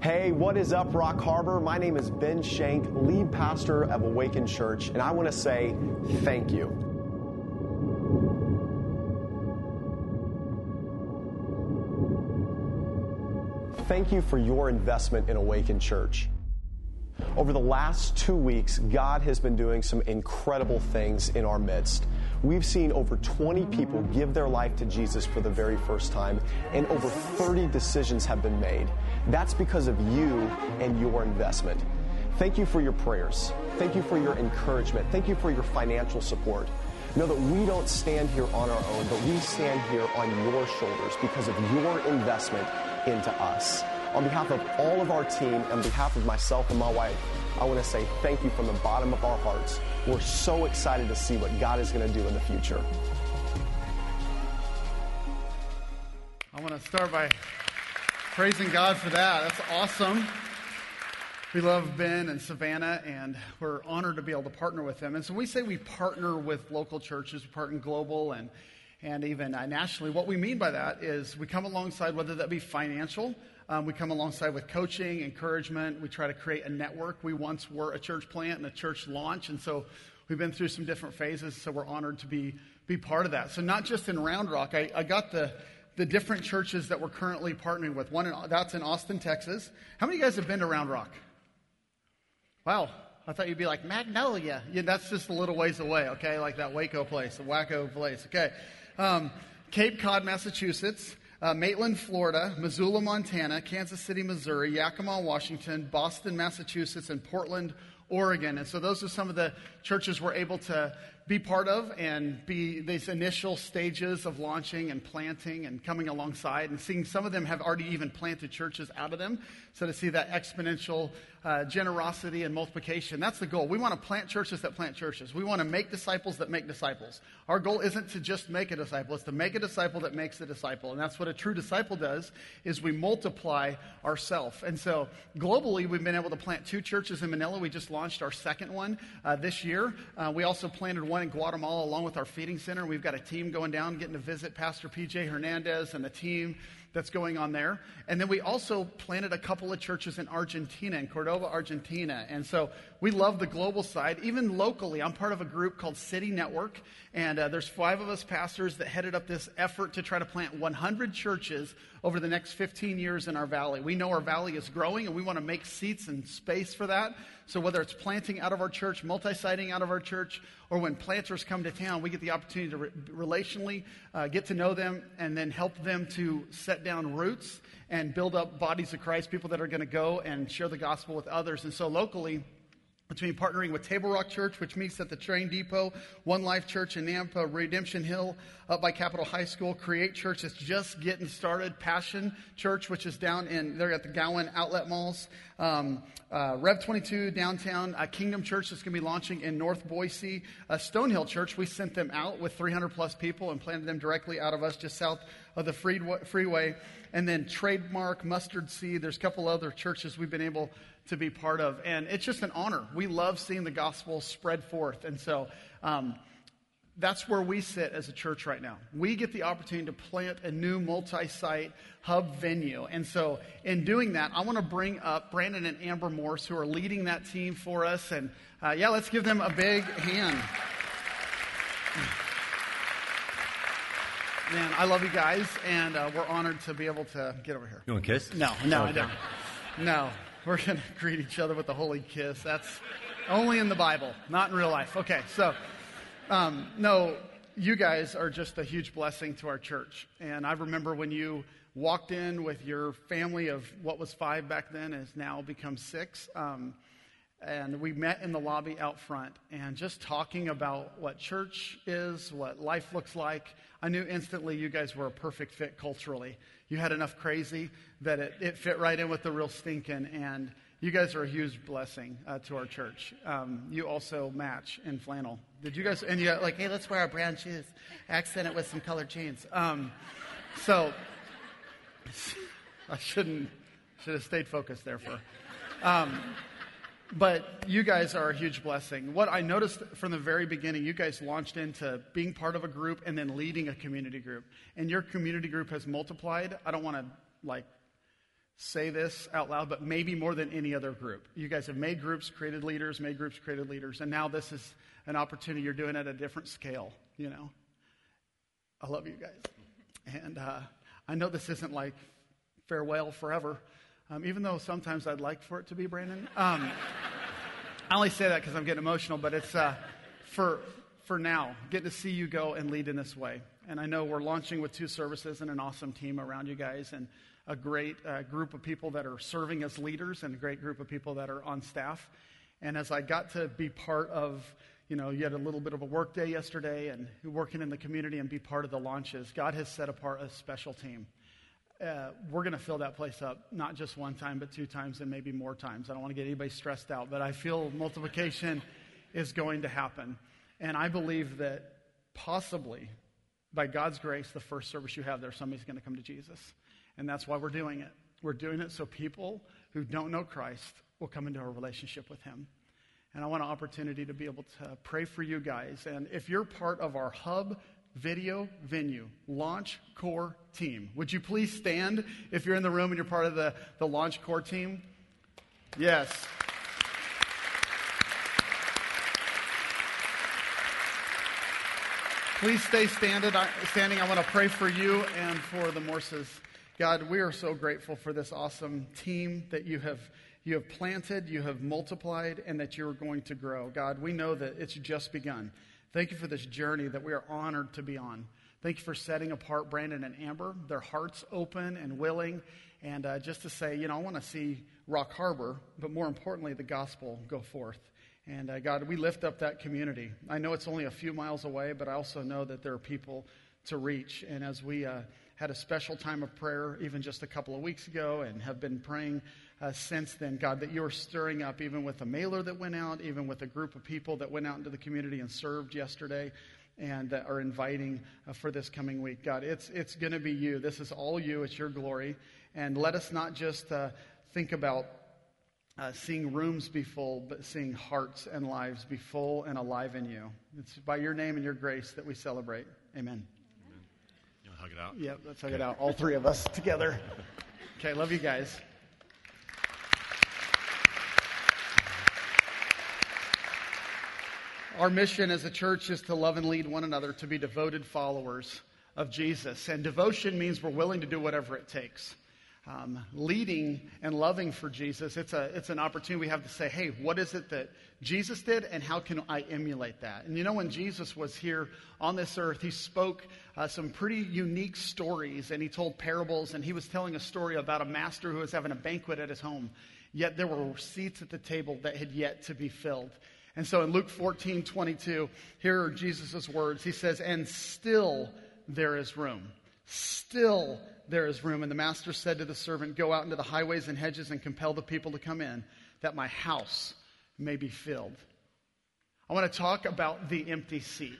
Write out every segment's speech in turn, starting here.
Hey, what is up, Rock Harbor? My name is Ben Shank, lead pastor of Awaken Church, and I want to say thank you. Thank you for your investment in Awaken Church. Over the last two weeks, God has been doing some incredible things in our midst. We've seen over 20 people give their life to Jesus for the very first time, and over 30 decisions have been made. That's because of you and your investment. Thank you for your prayers. Thank you for your encouragement. Thank you for your financial support. Know that we don't stand here on our own, but we stand here on your shoulders because of your investment into us. On behalf of all of our team, on behalf of myself and my wife, I want to say thank you from the bottom of our hearts. We're so excited to see what God is going to do in the future. I want to start by praising God for that. That's awesome. We love Ben and Savannah, and we're honored to be able to partner with them. And so we say we partner with local churches, we partner global and, and even uh, nationally. What we mean by that is we come alongside, whether that be financial, um, we come alongside with coaching, encouragement. We try to create a network. We once were a church plant and a church launch, and so we've been through some different phases. So we're honored to be be part of that. So not just in Round Rock, I, I got the the different churches that we're currently partnering with. One in, that's in Austin, Texas. How many of you guys have been to Round Rock? Wow, I thought you'd be like Magnolia. Yeah, that's just a little ways away, okay? Like that Waco place, the Waco place, okay? Um, Cape Cod, Massachusetts uh, Maitland, Florida, Missoula, Montana, Kansas City, Missouri, Yakima, Washington, Boston, Massachusetts, and Portland, Oregon. And so those are some of the churches we're able to be part of and be these initial stages of launching and planting and coming alongside and seeing some of them have already even planted churches out of them. So to see that exponential uh, generosity and multiplication, that's the goal. We want to plant churches that plant churches. We want to make disciples that make disciples. Our goal isn't to just make a disciple, it's to make a disciple that makes a disciple. And that's what a true disciple does is we multiply ourselves. And so globally, we've been able to plant two churches in Manila. We just launched our second one uh, this year. Uh, we also planted one one in Guatemala along with our feeding center. We've got a team going down, getting to visit Pastor PJ Hernandez and the team that's going on there. And then we also planted a couple of churches in Argentina, in Cordoba, Argentina. And so we love the global side. Even locally, I'm part of a group called City Network. And uh, there's five of us pastors that headed up this effort to try to plant 100 churches over the next 15 years in our valley. We know our valley is growing and we want to make seats and space for that. So whether it's planting out of our church, multi-siting out of our church, or when planters come to town, we get the opportunity to re- relationally uh, get to know them and then help them to set down roots and build up bodies of Christ, people that are going to go and share the gospel with others. And so locally, between partnering with Table Rock Church, which meets at the train depot, One Life Church in Nampa, Redemption Hill up by Capitol High School, Create Church. That's just getting started, Passion Church, which is down in, they're at the Gowen Outlet Malls, um, uh, Rev 22 downtown, uh, Kingdom Church that's going to be launching in North Boise, uh, Stonehill Church, we sent them out with 300 plus people and planted them directly out of us just south of the freeway. And then Trademark, Mustard Seed, there's a couple other churches we've been able to be part of. And it's just an honor. We love seeing the gospel spread forth. And so um, that's where we sit as a church right now. We get the opportunity to plant a new multi site hub venue. And so, in doing that, I want to bring up Brandon and Amber Morse, who are leading that team for us. And uh, yeah, let's give them a big hand. Man, I love you guys, and uh, we're honored to be able to get over here. You want a kiss? No, no, okay. I don't. No, we're going to greet each other with a holy kiss. That's only in the Bible, not in real life. Okay, so, um, no, you guys are just a huge blessing to our church. And I remember when you walked in with your family of what was five back then has now become six. Um, and we met in the lobby out front and just talking about what church is, what life looks like. I knew instantly you guys were a perfect fit culturally. You had enough crazy that it, it fit right in with the real stinking. And you guys are a huge blessing uh, to our church. Um, you also match in flannel. Did you guys? And you got like, hey, let's wear our brand shoes, accent it with some colored jeans. Um, so I shouldn't should have stayed focused there for. Um, but you guys are a huge blessing. What I noticed from the very beginning, you guys launched into being part of a group and then leading a community group. And your community group has multiplied. I don't want to like say this out loud, but maybe more than any other group. You guys have made groups, created leaders, made groups, created leaders, and now this is an opportunity you're doing at a different scale, you know. I love you guys. And uh, I know this isn't like farewell forever, um, even though sometimes I'd like for it to be, Brandon. Um, I only say that because I'm getting emotional, but it's uh, for, for now, getting to see you go and lead in this way. And I know we're launching with two services and an awesome team around you guys. And a great uh, group of people that are serving as leaders and a great group of people that are on staff. And as I got to be part of, you know, you had a little bit of a work day yesterday and working in the community and be part of the launches, God has set apart a special team. Uh, we're going to fill that place up, not just one time, but two times and maybe more times. I don't want to get anybody stressed out, but I feel multiplication is going to happen. And I believe that possibly, by God's grace, the first service you have there, somebody's going to come to Jesus. And that's why we're doing it. We're doing it so people who don't know Christ will come into a relationship with Him. And I want an opportunity to be able to pray for you guys. And if you're part of our hub video venue launch core team, would you please stand if you're in the room and you're part of the, the launch core team? Yes. Please stay standing. I want to pray for you and for the Morses. God, we are so grateful for this awesome team that you have, you have planted, you have multiplied, and that you're going to grow. God, we know that it's just begun. Thank you for this journey that we are honored to be on. Thank you for setting apart Brandon and Amber, their hearts open and willing. And uh, just to say, you know, I want to see Rock Harbor, but more importantly, the gospel go forth. And uh, God, we lift up that community. I know it's only a few miles away, but I also know that there are people to reach. And as we uh, had a special time of prayer even just a couple of weeks ago and have been praying uh, since then. God, that you're stirring up even with a mailer that went out, even with a group of people that went out into the community and served yesterday and uh, are inviting uh, for this coming week. God, it's, it's going to be you. This is all you. It's your glory. And let us not just uh, think about uh, seeing rooms be full, but seeing hearts and lives be full and alive in you. It's by your name and your grace that we celebrate. Amen Amen. You want to hug it out? Yeah, let's hug okay. it out. All three of us together. Okay, love you guys. Our mission as a church is to love and lead one another to be devoted followers of Jesus. And devotion means we're willing to do whatever it takes um, leading and loving for Jesus, it's, a, it's an opportunity we have to say, hey, what is it that Jesus did and how can I emulate that? And you know, when Jesus was here on this earth, he spoke uh, some pretty unique stories and he told parables and he was telling a story about a master who was having a banquet at his home. Yet there were seats at the table that had yet to be filled. And so in Luke 14, 22, here are Jesus' words. He says, And still there is room. Still there is room. And the master said to the servant, Go out into the highways and hedges and compel the people to come in, that my house may be filled. I want to talk about the empty seat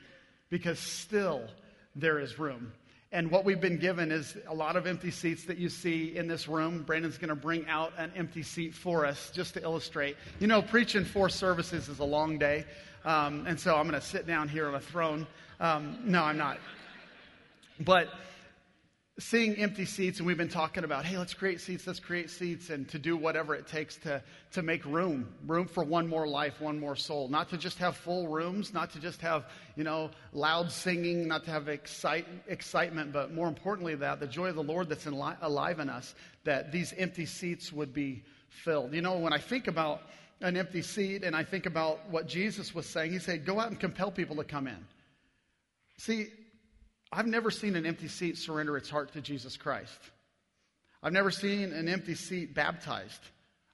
because still there is room. And what we've been given is a lot of empty seats that you see in this room. Brandon's going to bring out an empty seat for us just to illustrate. You know, preaching four services is a long day. Um, and so I'm going to sit down here on a throne. Um, no, I'm not. But seeing empty seats, and we've been talking about, hey, let's create seats, let's create seats, and to do whatever it takes to, to make room, room for one more life, one more soul. Not to just have full rooms, not to just have, you know, loud singing, not to have excite, excitement, but more importantly, that the joy of the Lord that's in li- alive in us, that these empty seats would be filled. You know, when I think about an empty seat and I think about what Jesus was saying, he said, go out and compel people to come in. See, I've never seen an empty seat surrender its heart to Jesus Christ. I've never seen an empty seat baptized.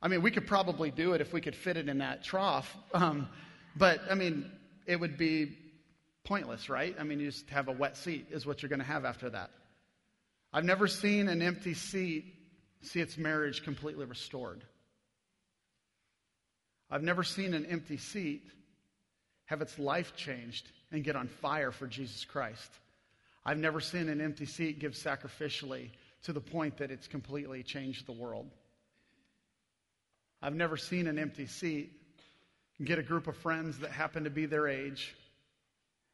I mean, we could probably do it if we could fit it in that trough. Um, but, I mean, it would be pointless, right? I mean, you just have a wet seat, is what you're going to have after that. I've never seen an empty seat see its marriage completely restored. I've never seen an empty seat have its life changed and get on fire for Jesus Christ. I've never seen an empty seat give sacrificially to the point that it's completely changed the world. I've never seen an empty seat get a group of friends that happen to be their age,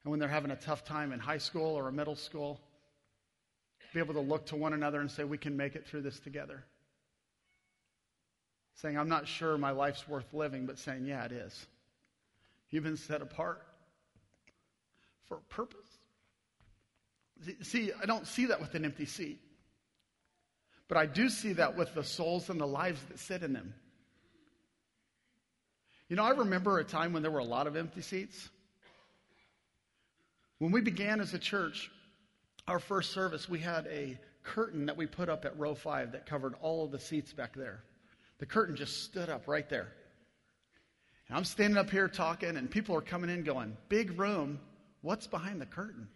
and when they're having a tough time in high school or a middle school, be able to look to one another and say, We can make it through this together. saying, I'm not sure my life's worth living, but saying, yeah, it is. You've been set apart for a purpose. See, I don't see that with an empty seat. But I do see that with the souls and the lives that sit in them. You know, I remember a time when there were a lot of empty seats. When we began as a church, our first service, we had a curtain that we put up at row five that covered all of the seats back there. The curtain just stood up right there. And I'm standing up here talking, and people are coming in going, Big room, what's behind the curtain?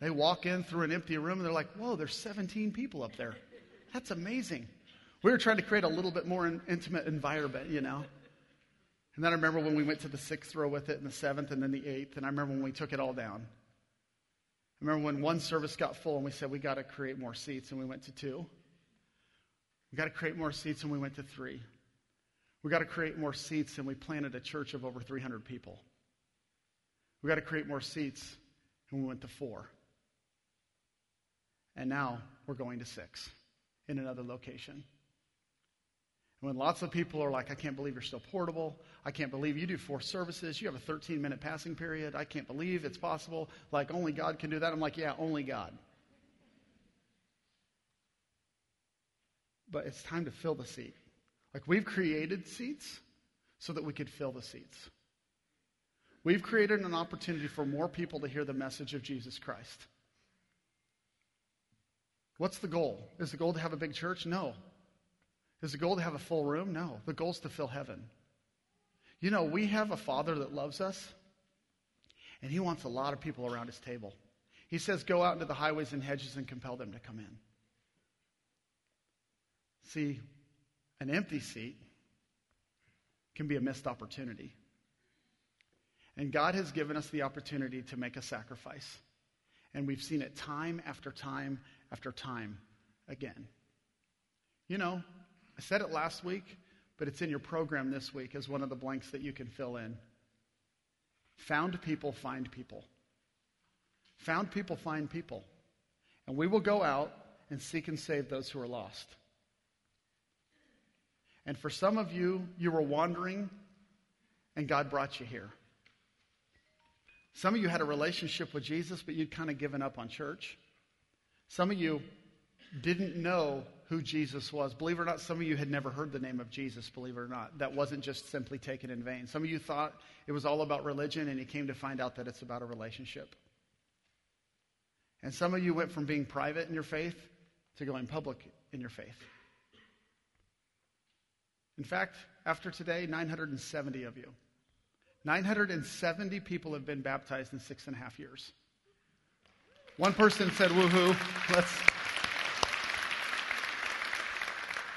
They walk in through an empty room and they're like, Whoa, there's 17 people up there. That's amazing. We were trying to create a little bit more in, intimate environment, you know. And then I remember when we went to the sixth row with it, and the seventh, and then the eighth. And I remember when we took it all down. I remember when one service got full, and we said we got to create more seats, and we went to two. We got to create more seats, and we went to three. We got to create more seats, and we planted a church of over 300 people. We got to create more seats, and we went to four. And now we're going to six in another location. And when lots of people are like, I can't believe you're still portable. I can't believe you do four services. You have a 13 minute passing period. I can't believe it's possible. Like, only God can do that. I'm like, yeah, only God. But it's time to fill the seat. Like, we've created seats so that we could fill the seats. We've created an opportunity for more people to hear the message of Jesus Christ. What's the goal? Is the goal to have a big church? No. Is the goal to have a full room? No. The goal is to fill heaven. You know, we have a Father that loves us, and He wants a lot of people around His table. He says, Go out into the highways and hedges and compel them to come in. See, an empty seat can be a missed opportunity. And God has given us the opportunity to make a sacrifice. And we've seen it time after time after time again. You know, I said it last week, but it's in your program this week as one of the blanks that you can fill in. Found people find people. Found people find people. And we will go out and seek and save those who are lost. And for some of you, you were wandering and God brought you here. Some of you had a relationship with Jesus, but you'd kind of given up on church. Some of you didn't know who Jesus was. Believe it or not, some of you had never heard the name of Jesus, believe it or not. That wasn't just simply taken in vain. Some of you thought it was all about religion, and you came to find out that it's about a relationship. And some of you went from being private in your faith to going public in your faith. In fact, after today, 970 of you. 970 people have been baptized in six and a half years. One person said, woohoo, let's.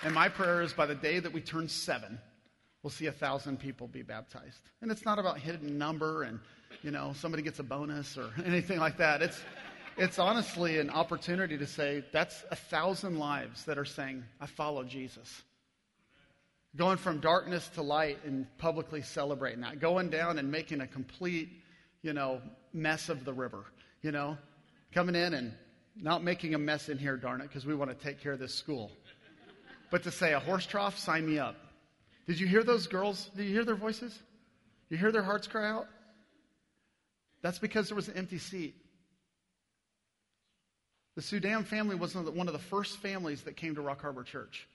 And my prayer is by the day that we turn seven, we'll see a thousand people be baptized. And it's not about hidden number and, you know, somebody gets a bonus or anything like that. It's, it's honestly an opportunity to say that's a thousand lives that are saying, I follow Jesus. Going from darkness to light and publicly celebrating that. Going down and making a complete, you know, mess of the river, you know, coming in and not making a mess in here, darn it, because we want to take care of this school. But to say a horse trough, sign me up. Did you hear those girls? Did you hear their voices? You hear their hearts cry out? That's because there was an empty seat. The Sudan family was one of the first families that came to Rock Harbor Church.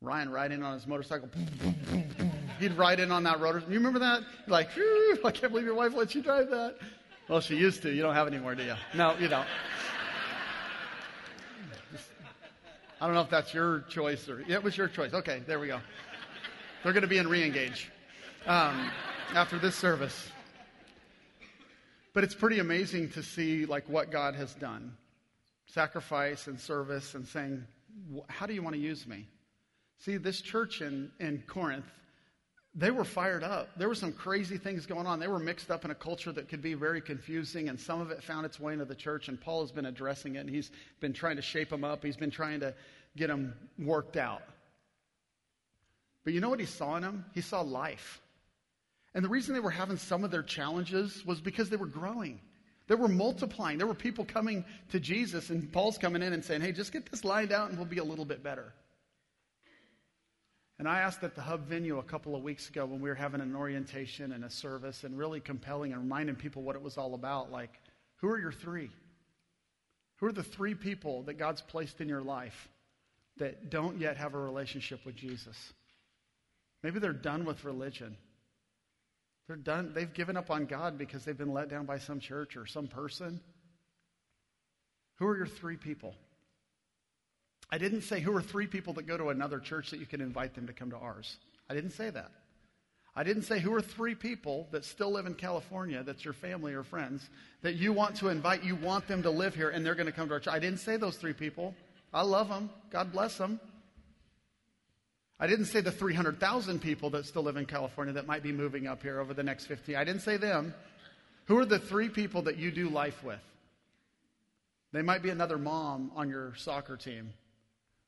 Ryan riding on his motorcycle. He'd ride in on that rotor. You remember that? Like, I can't believe your wife lets you drive that. Well, she used to. You don't have any more, do you? No, you don't. I don't know if that's your choice or it was your choice. Okay, there we go. They're going to be in re-engage um, after this service. But it's pretty amazing to see like what God has done, sacrifice and service, and saying, "How do you want to use me?" See, this church in in Corinth they were fired up. There were some crazy things going on. They were mixed up in a culture that could be very confusing, and some of it found its way into the church. And Paul has been addressing it, and he's been trying to shape them up. He's been trying to get them worked out. But you know what he saw in them? He saw life. And the reason they were having some of their challenges was because they were growing. They were multiplying. There were people coming to Jesus, and Paul's coming in and saying, Hey, just get this lined out, and we'll be a little bit better. And I asked at the Hub venue a couple of weeks ago when we were having an orientation and a service and really compelling and reminding people what it was all about like, who are your three? Who are the three people that God's placed in your life that don't yet have a relationship with Jesus? Maybe they're done with religion. They're done, they've given up on God because they've been let down by some church or some person. Who are your three people? I didn't say who are three people that go to another church that you can invite them to come to ours. I didn't say that. I didn't say who are three people that still live in California, that's your family or friends, that you want to invite, you want them to live here and they're going to come to our church. I didn't say those three people. I love them. God bless them. I didn't say the 300,000 people that still live in California that might be moving up here over the next 50. I didn't say them. Who are the three people that you do life with? They might be another mom on your soccer team.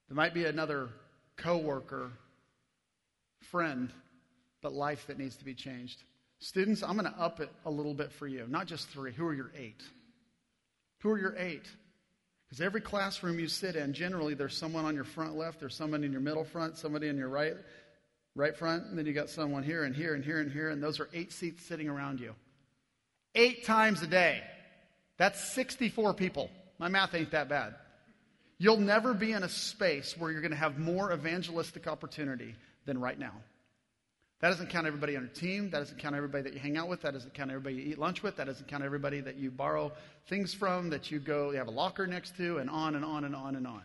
There might be another coworker, friend, but life that needs to be changed. Students, I'm going to up it a little bit for you. Not just three. Who are your eight? Who are your eight? Because every classroom you sit in, generally there's someone on your front left, there's someone in your middle front, somebody in your right right front, and then you got someone here and here and here and here, and those are eight seats sitting around you. Eight times a day. That's 64 people. My math ain't that bad. You'll never be in a space where you're going to have more evangelistic opportunity than right now. That doesn't count everybody on your team. That doesn't count everybody that you hang out with. That doesn't count everybody you eat lunch with. That doesn't count everybody that you borrow things from, that you go, you have a locker next to, and on and on and on and on.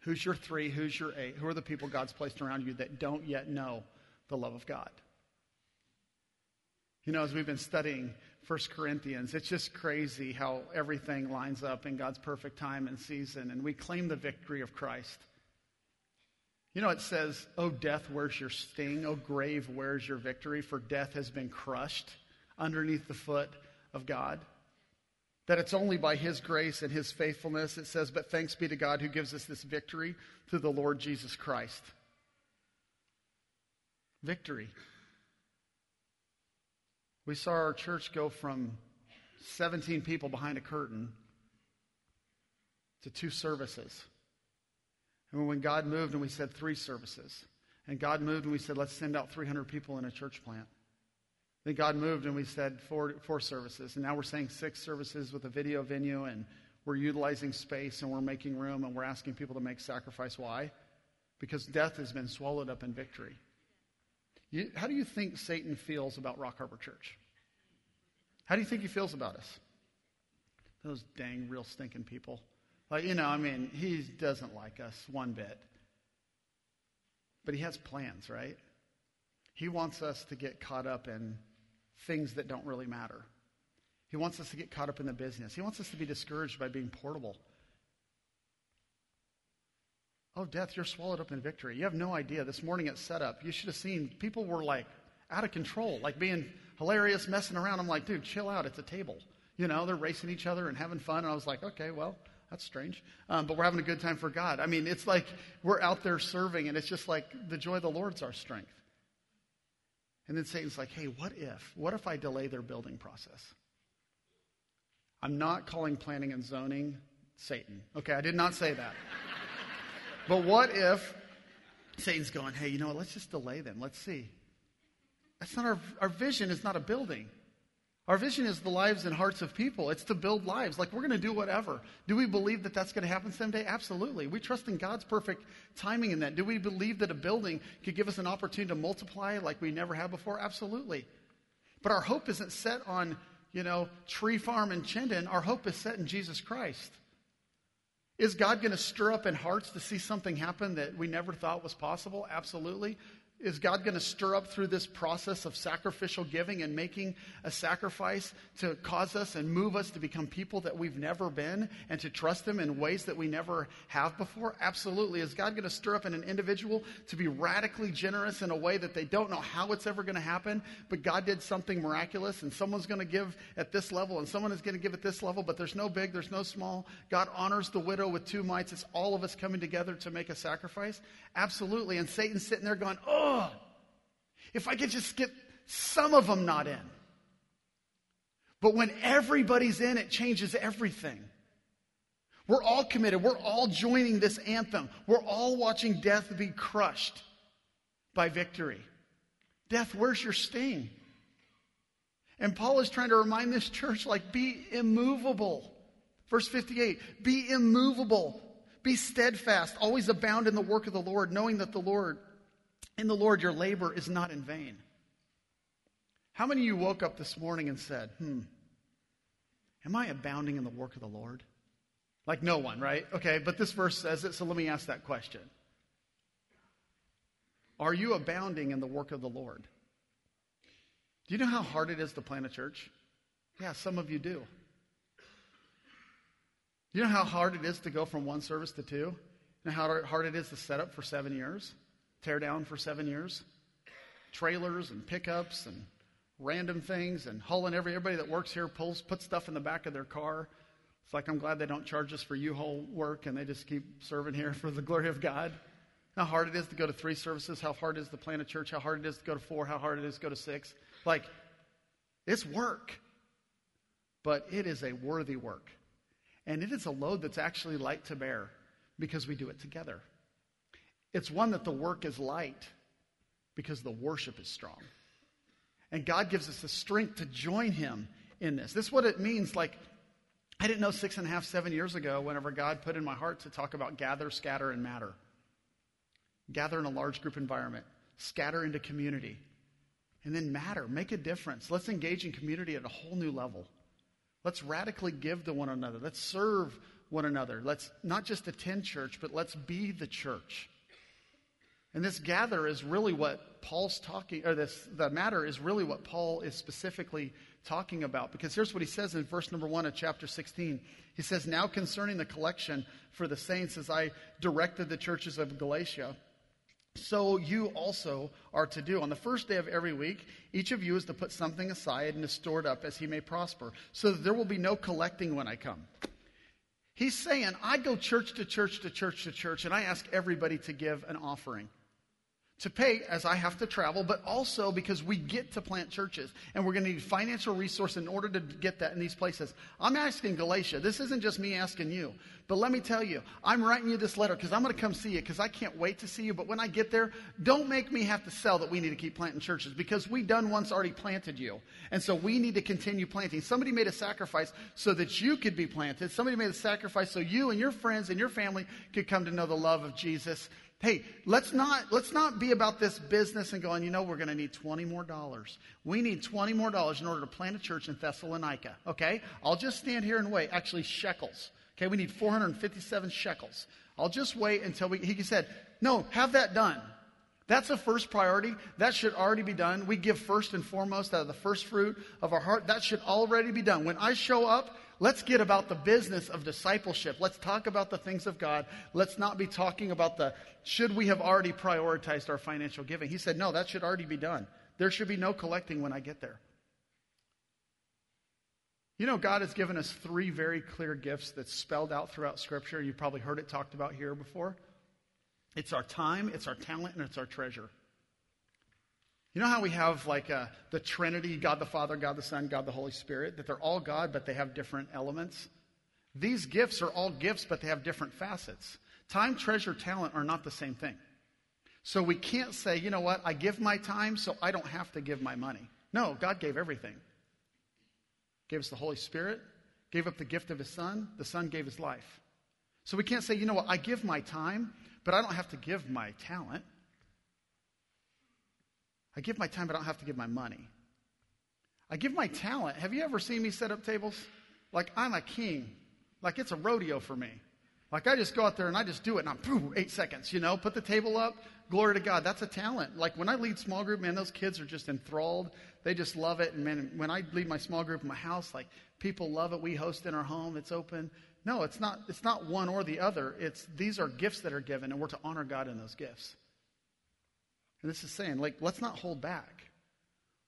Who's your three? Who's your eight? Who are the people God's placed around you that don't yet know the love of God? You know, as we've been studying 1 Corinthians, it's just crazy how everything lines up in God's perfect time and season, and we claim the victory of Christ. You know, it says, Oh, death, where's your sting? Oh, grave, where's your victory? For death has been crushed underneath the foot of God. That it's only by His grace and His faithfulness, it says, But thanks be to God who gives us this victory through the Lord Jesus Christ. Victory. We saw our church go from 17 people behind a curtain to two services. And when God moved and we said three services, and God moved and we said, let's send out 300 people in a church plant. Then God moved and we said four, four services. And now we're saying six services with a video venue, and we're utilizing space and we're making room and we're asking people to make sacrifice. Why? Because death has been swallowed up in victory. You, how do you think Satan feels about Rock Harbor Church? How do you think he feels about us? Those dang, real stinking people. Like, you know, I mean, he doesn't like us one bit. But he has plans, right? He wants us to get caught up in things that don't really matter. He wants us to get caught up in the business. He wants us to be discouraged by being portable. Oh, death, you're swallowed up in victory. You have no idea. This morning at setup, you should have seen people were like out of control, like being hilarious, messing around. I'm like, dude, chill out. It's a table. You know, they're racing each other and having fun. And I was like, okay, well, that's strange. Um, but we're having a good time for God. I mean, it's like we're out there serving, and it's just like the joy of the Lord's our strength. And then Satan's like, hey, what if? What if I delay their building process? I'm not calling planning and zoning Satan. Okay, I did not say that. But what if Satan's going, hey, you know what? Let's just delay them. Let's see. That's not our, our vision is not a building. Our vision is the lives and hearts of people. It's to build lives. Like, we're going to do whatever. Do we believe that that's going to happen someday? Absolutely. We trust in God's perfect timing in that. Do we believe that a building could give us an opportunity to multiply like we never have before? Absolutely. But our hope isn't set on, you know, Tree Farm and Chinden. Our hope is set in Jesus Christ. Is God going to stir up in hearts to see something happen that we never thought was possible? Absolutely. Is God going to stir up through this process of sacrificial giving and making a sacrifice to cause us and move us to become people that we've never been and to trust Him in ways that we never have before? Absolutely. Is God going to stir up in an individual to be radically generous in a way that they don't know how it's ever going to happen, but God did something miraculous and someone's going to give at this level and someone is going to give at this level, but there's no big, there's no small. God honors the widow with two mites. It's all of us coming together to make a sacrifice? Absolutely. And Satan's sitting there going, oh, oh, if I could just get some of them not in. But when everybody's in, it changes everything. We're all committed. We're all joining this anthem. We're all watching death be crushed by victory. Death, where's your sting? And Paul is trying to remind this church, like, be immovable. Verse 58 Be immovable, be steadfast, always abound in the work of the Lord, knowing that the Lord, in the Lord, your labor is not in vain. How many of you woke up this morning and said, hmm, am I abounding in the work of the Lord? Like no one, right? Okay, but this verse says it, so let me ask that question. Are you abounding in the work of the Lord? Do you know how hard it is to plant a church? Yeah, some of you do. Do you know how hard it is to go from one service to two? And how hard it is to set up for seven years, tear down for seven years? Trailers and pickups and random things and hauling every, everybody that works here pulls, puts stuff in the back of their car. It's like I'm glad they don't charge us for U-Haul work and they just keep serving here for the glory of God. How hard it is to go to three services, how hard it is to plant a church, how hard it is to go to four, how hard it is to go to six. Like, it's work, but it is a worthy work. And it is a load that's actually light to bear because we do it together. It's one that the work is light because the worship is strong. And God gives us the strength to join Him in this. This is what it means. Like, I didn't know six and a half, seven years ago, whenever God put in my heart to talk about gather, scatter, and matter. Gather in a large group environment, scatter into community, and then matter. Make a difference. Let's engage in community at a whole new level. Let's radically give to one another. Let's serve one another. Let's not just attend church, but let's be the church. And this gather is really what Paul's talking, or this, the matter is really what Paul is specifically talking about. Because here's what he says in verse number one of chapter 16. He says, Now concerning the collection for the saints, as I directed the churches of Galatia, so you also are to do. On the first day of every week, each of you is to put something aside and to store it up as he may prosper, so that there will be no collecting when I come. He's saying, I go church to church to church to church, and I ask everybody to give an offering to pay as I have to travel, but also because we get to plant churches and we're going to need financial resource in order to get that in these places. I'm asking Galatia. This isn't just me asking you, but let me tell you, I'm writing you this letter because I'm going to come see you because I can't wait to see you. But when I get there, don't make me have to sell that we need to keep planting churches because we done once already planted you. And so we need to continue planting. Somebody made a sacrifice so that you could be planted. Somebody made a sacrifice so you and your friends and your family could come to know the love of Jesus Hey, let's not, let's not be about this business and going, you know, we're going to need 20 more dollars. We need 20 more dollars in order to plant a church in Thessalonica. Okay? I'll just stand here and wait. Actually, shekels. Okay, we need 457 shekels. I'll just wait until we, he said, no, have that done. That's a first priority. That should already be done. We give first and foremost out of the first fruit of our heart. That should already be done. When I show up, Let's get about the business of discipleship. Let's talk about the things of God. Let's not be talking about the should we have already prioritized our financial giving. He said, no, that should already be done. There should be no collecting when I get there. You know, God has given us three very clear gifts that's spelled out throughout Scripture. You've probably heard it talked about here before. It's our time, it's our talent, and it's our treasure. You know how we have like uh, the Trinity, God the Father, God the Son, God the Holy Spirit, that they're all God, but they have different elements? These gifts are all gifts, but they have different facets. Time, treasure, talent are not the same thing. So we can't say, you know what, I give my time, so I don't have to give my money. No, God gave everything. Gave us the Holy Spirit, gave up the gift of His Son, the Son gave His life. So we can't say, you know what, I give my time, but I don't have to give my talent. I give my time, but I don't have to give my money. I give my talent. Have you ever seen me set up tables? Like I'm a king. Like it's a rodeo for me. Like I just go out there and I just do it and I'm boom, eight seconds, you know, put the table up. Glory to God. That's a talent. Like when I lead small group, man, those kids are just enthralled. They just love it. And man, when I lead my small group in my house, like people love it. We host in our home. It's open. No, it's not, it's not one or the other. It's these are gifts that are given and we're to honor God in those gifts. And this is saying, like, let's not hold back.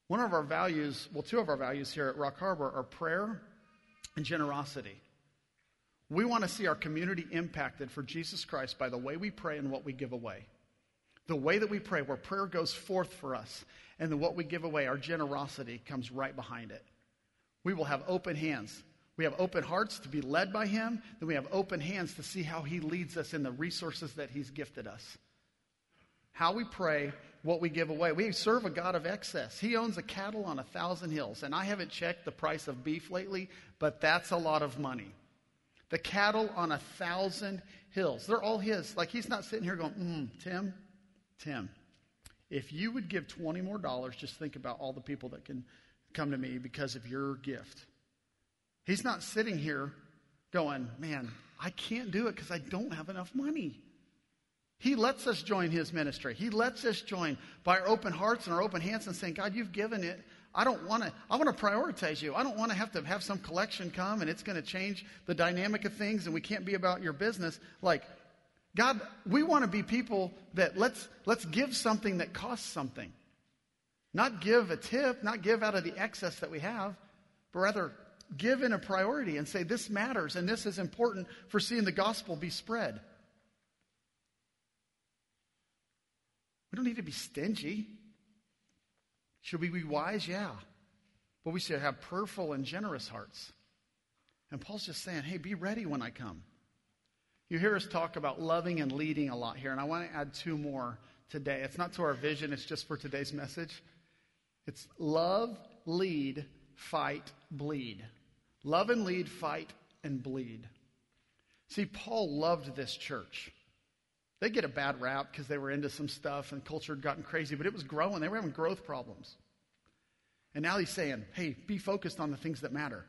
One of our values, well, two of our values here at Rock Harbor are prayer and generosity. We want to see our community impacted for Jesus Christ by the way we pray and what we give away. The way that we pray, where prayer goes forth for us, and then what we give away, our generosity comes right behind it. We will have open hands. We have open hearts to be led by Him. Then we have open hands to see how He leads us in the resources that He's gifted us. How we pray, what we give away. We serve a God of excess. He owns a cattle on a thousand hills. And I haven't checked the price of beef lately, but that's a lot of money. The cattle on a thousand hills. They're all his. Like he's not sitting here going, mm, Tim, Tim, if you would give 20 more dollars, just think about all the people that can come to me because of your gift. He's not sitting here going, man, I can't do it because I don't have enough money. He lets us join his ministry. He lets us join by our open hearts and our open hands and saying, God, you've given it. I don't want to, I want to prioritize you. I don't want to have to have some collection come and it's going to change the dynamic of things and we can't be about your business. Like, God, we want to be people that let's, let's give something that costs something. Not give a tip, not give out of the excess that we have, but rather give in a priority and say, this matters and this is important for seeing the gospel be spread. We don't need to be stingy. Should we be wise? Yeah. But we should have prayerful and generous hearts. And Paul's just saying, hey, be ready when I come. You hear us talk about loving and leading a lot here, and I want to add two more today. It's not to our vision, it's just for today's message. It's love, lead, fight, bleed. Love and lead, fight, and bleed. See, Paul loved this church. They get a bad rap because they were into some stuff and culture had gotten crazy, but it was growing. They were having growth problems. And now he's saying, hey, be focused on the things that matter.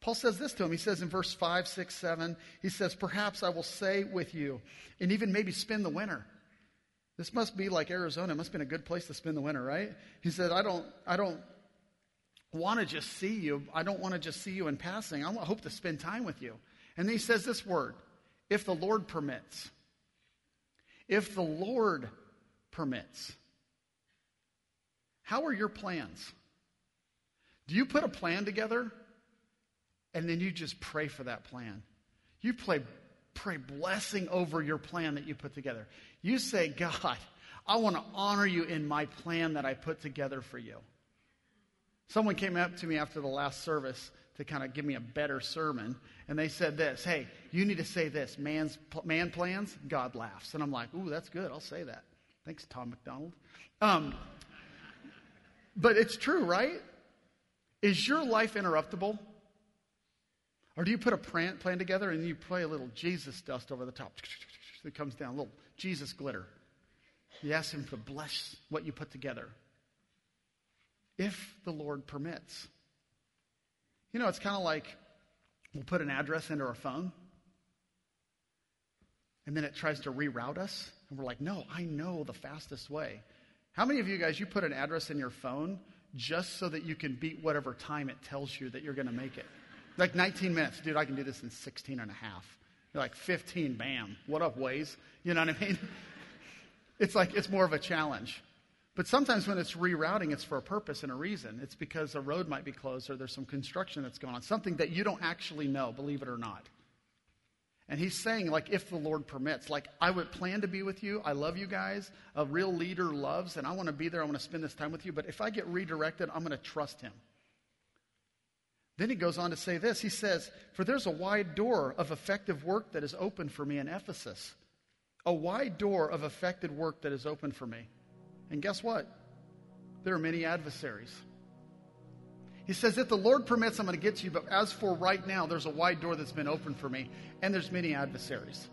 Paul says this to him. He says in verse 5, 6, 7, he says, Perhaps I will stay with you and even maybe spend the winter. This must be like Arizona. It must have been a good place to spend the winter, right? He said, I don't, I don't want to just see you. I don't want to just see you in passing. I hope to spend time with you. And then he says this word, if the Lord permits. If the Lord permits. How are your plans? Do you put a plan together and then you just pray for that plan? You pray, pray blessing over your plan that you put together. You say, God, I want to honor you in my plan that I put together for you. Someone came up to me after the last service to kind of give me a better sermon. And they said this Hey, you need to say this man's, man plans, God laughs. And I'm like, Ooh, that's good. I'll say that. Thanks, Tom McDonald. Um, but it's true, right? Is your life interruptible? Or do you put a plan, together and you play a little Jesus dust over the top? It comes down, a little Jesus glitter. You ask Him to bless what you put together. If the Lord permits. You know, it's kind of like we'll put an address into our phone, and then it tries to reroute us, and we're like, no, I know the fastest way. How many of you guys, you put an address in your phone just so that you can beat whatever time it tells you that you're going to make it? Like 19 minutes. Dude, I can do this in 16 and a half. You're like 15, bam. What up, Waze? You know what I mean? It's like, it's more of a challenge. But sometimes when it's rerouting, it's for a purpose and a reason. It's because a road might be closed or there's some construction that's going on, something that you don't actually know, believe it or not. And he's saying, like, if the Lord permits, like, I would plan to be with you. I love you guys. A real leader loves, and I want to be there. I want to spend this time with you. But if I get redirected, I'm going to trust him. Then he goes on to say this. He says, For there's a wide door of effective work that is open for me in Ephesus. A wide door of effective work that is open for me. And guess what? There are many adversaries. He says, If the Lord permits, I'm going to get to you, but as for right now, there's a wide door that's been opened for me, and there's many adversaries.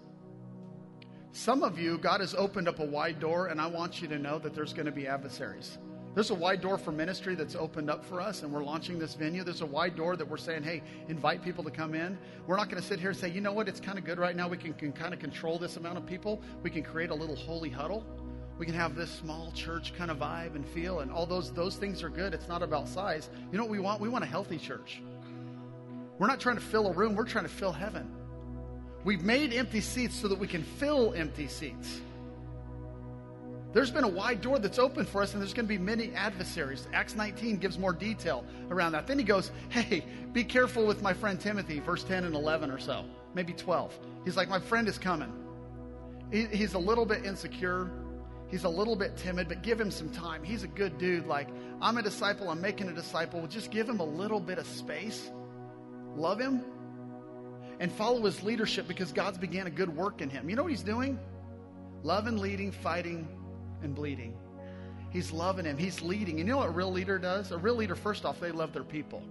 Some of you, God has opened up a wide door, and I want you to know that there's going to be adversaries. There's a wide door for ministry that's opened up for us, and we're launching this venue. There's a wide door that we're saying, hey, invite people to come in. We're not going to sit here and say, you know what, it's kind of good right now. We can, can kind of control this amount of people. We can create a little holy huddle. We can have this small church kind of vibe and feel, and all those those things are good. It's not about size. You know what we want? We want a healthy church. We're not trying to fill a room, we're trying to fill heaven. We've made empty seats so that we can fill empty seats. There's been a wide door that's open for us, and there's going to be many adversaries. Acts 19 gives more detail around that. Then he goes, Hey, be careful with my friend Timothy, verse 10 and 11 or so, maybe 12. He's like, My friend is coming. He, he's a little bit insecure. He's a little bit timid, but give him some time. He's a good dude. Like, I'm a disciple, I'm making a disciple. Just give him a little bit of space. love him, and follow his leadership because God's began a good work in him. You know what he's doing? Loving, leading, fighting, and bleeding. He's loving him. He's leading. And you know what a real leader does? A real leader, first off, they love their people.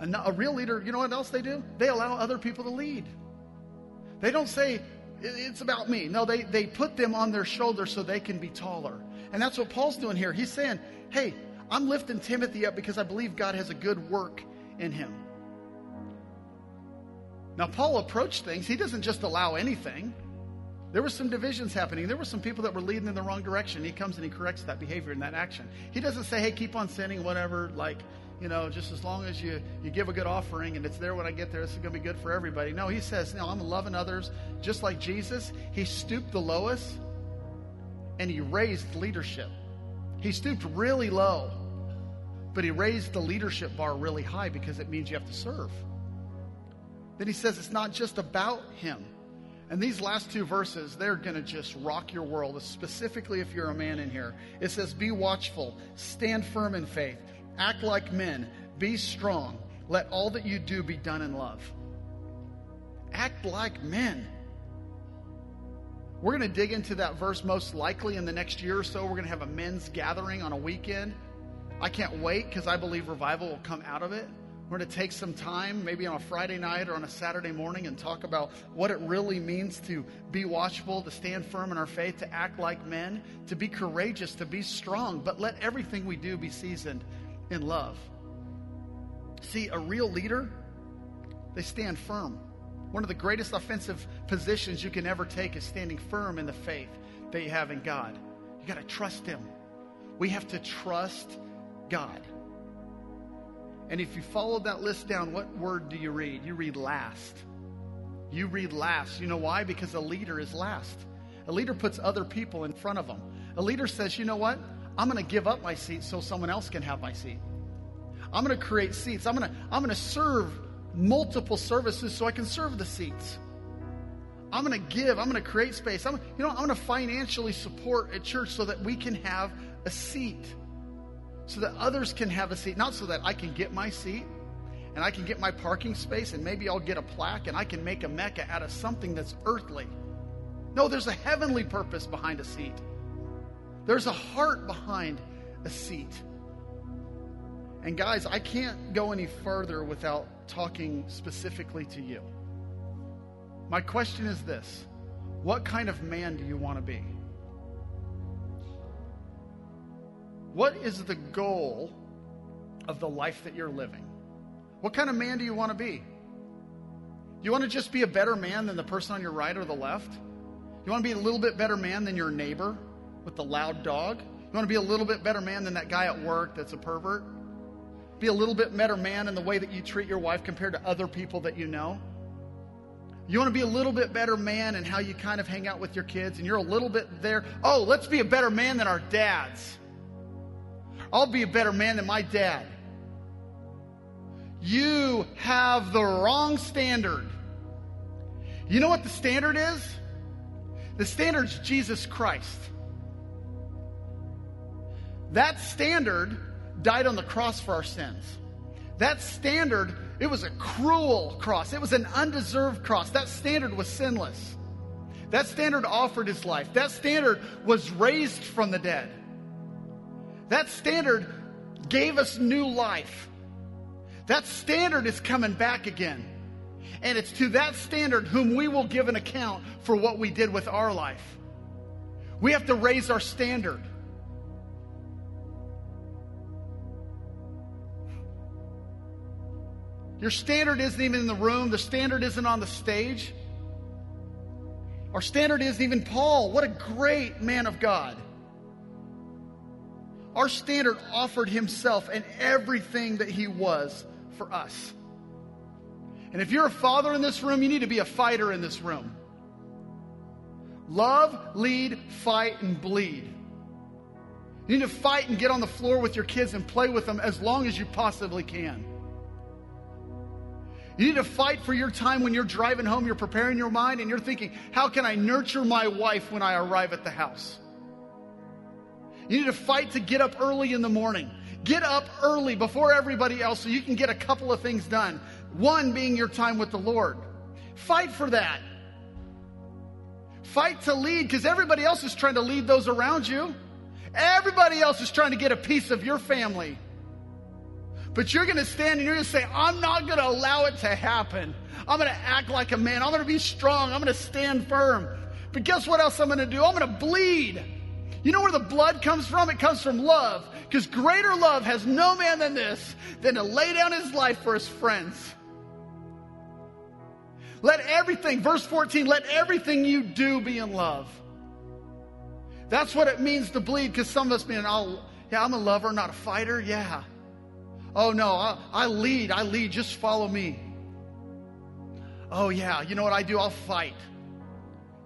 A, a real leader, you know what else they do? They allow other people to lead. They don't say, it's about me. No, they, they put them on their shoulders so they can be taller. And that's what Paul's doing here. He's saying, hey, I'm lifting Timothy up because I believe God has a good work in him. Now, Paul approached things, he doesn't just allow anything. There were some divisions happening. There were some people that were leading in the wrong direction. He comes and he corrects that behavior and that action. He doesn't say, hey, keep on sinning, whatever, like, you know, just as long as you, you give a good offering and it's there when I get there, it's going to be good for everybody. No, he says, no, I'm loving others just like Jesus. He stooped the lowest and he raised leadership. He stooped really low, but he raised the leadership bar really high because it means you have to serve. Then he says it's not just about him. And these last two verses, they're going to just rock your world, specifically if you're a man in here. It says, Be watchful, stand firm in faith, act like men, be strong, let all that you do be done in love. Act like men. We're going to dig into that verse most likely in the next year or so. We're going to have a men's gathering on a weekend. I can't wait because I believe revival will come out of it. We're going to take some time, maybe on a Friday night or on a Saturday morning, and talk about what it really means to be watchful, to stand firm in our faith, to act like men, to be courageous, to be strong, but let everything we do be seasoned in love. See, a real leader, they stand firm. One of the greatest offensive positions you can ever take is standing firm in the faith that you have in God. You got to trust Him. We have to trust God. And if you follow that list down, what word do you read? You read last. You read last. You know why? Because a leader is last. A leader puts other people in front of them. A leader says, you know what? I'm going to give up my seat so someone else can have my seat. I'm going to create seats. I'm going to, I'm going to serve multiple services so I can serve the seats. I'm going to give. I'm going to create space. I'm, you know, I'm going to financially support a church so that we can have a seat, so that others can have a seat. Not so that I can get my seat and I can get my parking space and maybe I'll get a plaque and I can make a mecca out of something that's earthly. No, there's a heavenly purpose behind a seat. There's a heart behind a seat. And guys, I can't go any further without talking specifically to you. My question is this What kind of man do you want to be? What is the goal of the life that you're living? What kind of man do you want to be? Do you want to just be a better man than the person on your right or the left? You want to be a little bit better man than your neighbor with the loud dog? You want to be a little bit better man than that guy at work that's a pervert? be a little bit better man in the way that you treat your wife compared to other people that you know. You want to be a little bit better man in how you kind of hang out with your kids, and you're a little bit there. Oh, let's be a better man than our dads. I'll be a better man than my dad. You have the wrong standard. You know what the standard is? The standard's Jesus Christ. That standard died on the cross for our sins. That standard, it was a cruel cross. It was an undeserved cross. That standard was sinless. That standard offered his life. That standard was raised from the dead. That standard gave us new life. That standard is coming back again. And it's to that standard whom we will give an account for what we did with our life. We have to raise our standard. Your standard isn't even in the room, the standard isn't on the stage. Our standard isn't even Paul. What a great man of God. Our standard offered himself and everything that he was for us. And if you're a father in this room, you need to be a fighter in this room. Love, lead, fight, and bleed. You need to fight and get on the floor with your kids and play with them as long as you possibly can. You need to fight for your time when you're driving home, you're preparing your mind, and you're thinking, how can I nurture my wife when I arrive at the house? You need to fight to get up early in the morning. Get up early before everybody else so you can get a couple of things done. One being your time with the Lord. Fight for that. Fight to lead because everybody else is trying to lead those around you. Everybody else is trying to get a piece of your family. But you're going to stand and you're going to say, I'm not going to allow it to happen. I'm going to act like a man. I'm going to be strong. I'm going to stand firm. But guess what else I'm going to do? I'm going to bleed. You know where the blood comes from? It comes from love. Because greater love has no man than this, than to lay down his life for his friends. Let everything, verse 14, let everything you do be in love. That's what it means to bleed, because some of us mean, oh, yeah, I'm a lover, not a fighter. Yeah. Oh, no, I, I lead. I lead. Just follow me. Oh, yeah, you know what I do? I'll fight.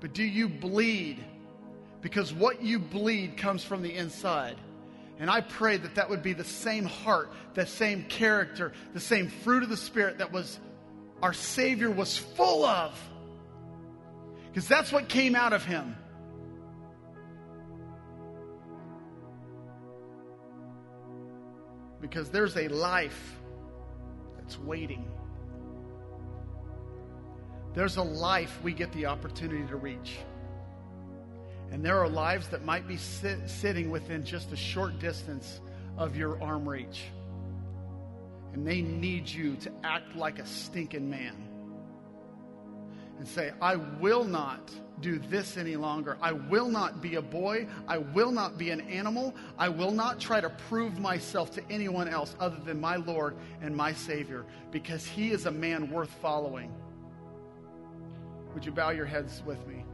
But do you bleed? Because what you bleed comes from the inside. And I pray that that would be the same heart, the same character, the same fruit of the Spirit that was our Savior was full of. Because that's what came out of him. Because there's a life that's waiting. There's a life we get the opportunity to reach. And there are lives that might be sit, sitting within just a short distance of your arm reach. And they need you to act like a stinking man and say, I will not do this any longer. I will not be a boy. I will not be an animal. I will not try to prove myself to anyone else other than my Lord and my Savior because He is a man worth following. Would you bow your heads with me?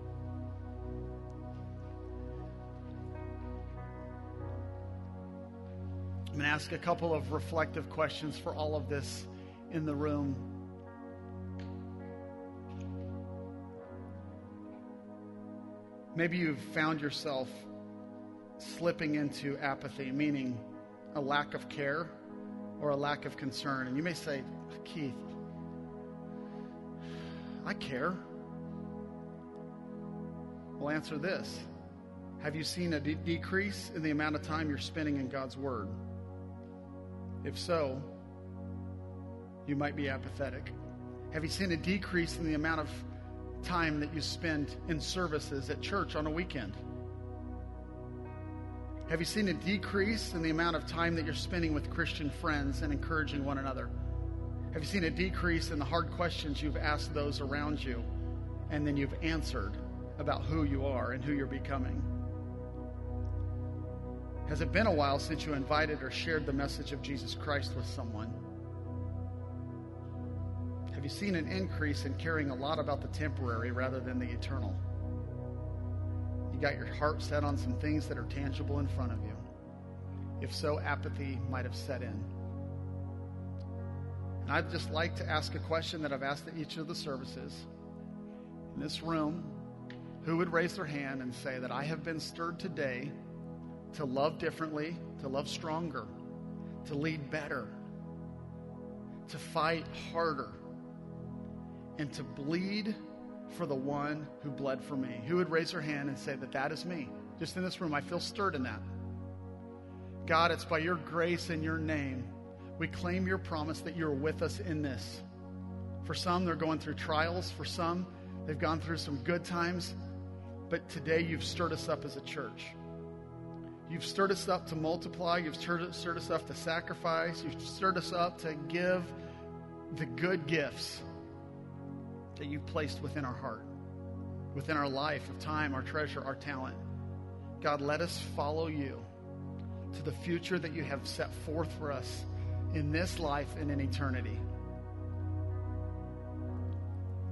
I'm going to ask a couple of reflective questions for all of this in the room. Maybe you've found yourself slipping into apathy, meaning a lack of care or a lack of concern. And you may say, Keith, I care. Well, answer this Have you seen a de- decrease in the amount of time you're spending in God's Word? If so, you might be apathetic. Have you seen a decrease in the amount of time that you spend in services at church on a weekend? Have you seen a decrease in the amount of time that you're spending with Christian friends and encouraging one another? Have you seen a decrease in the hard questions you've asked those around you and then you've answered about who you are and who you're becoming? Has it been a while since you invited or shared the message of Jesus Christ with someone? Have you seen an increase in caring a lot about the temporary rather than the eternal? You got your heart set on some things that are tangible in front of you. If so, apathy might have set in. And I'd just like to ask a question that I've asked at each of the services. In this room, who would raise their hand and say that I have been stirred today to love differently, to love stronger, to lead better, to fight harder, and to bleed for the one who bled for me. Who would raise her hand and say that that is me? Just in this room, I feel stirred in that. God, it's by your grace and your name. We claim your promise that you're with us in this. For some, they're going through trials. For some, they've gone through some good times. But today, you've stirred us up as a church. You've stirred us up to multiply. You've stirred, stirred us up to sacrifice. You've stirred us up to give the good gifts that you've placed within our heart, within our life of time, our treasure, our talent. God, let us follow you to the future that you have set forth for us in this life and in eternity.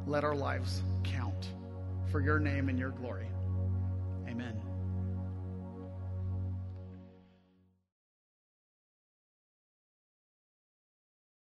Let our lives count for your name and your glory.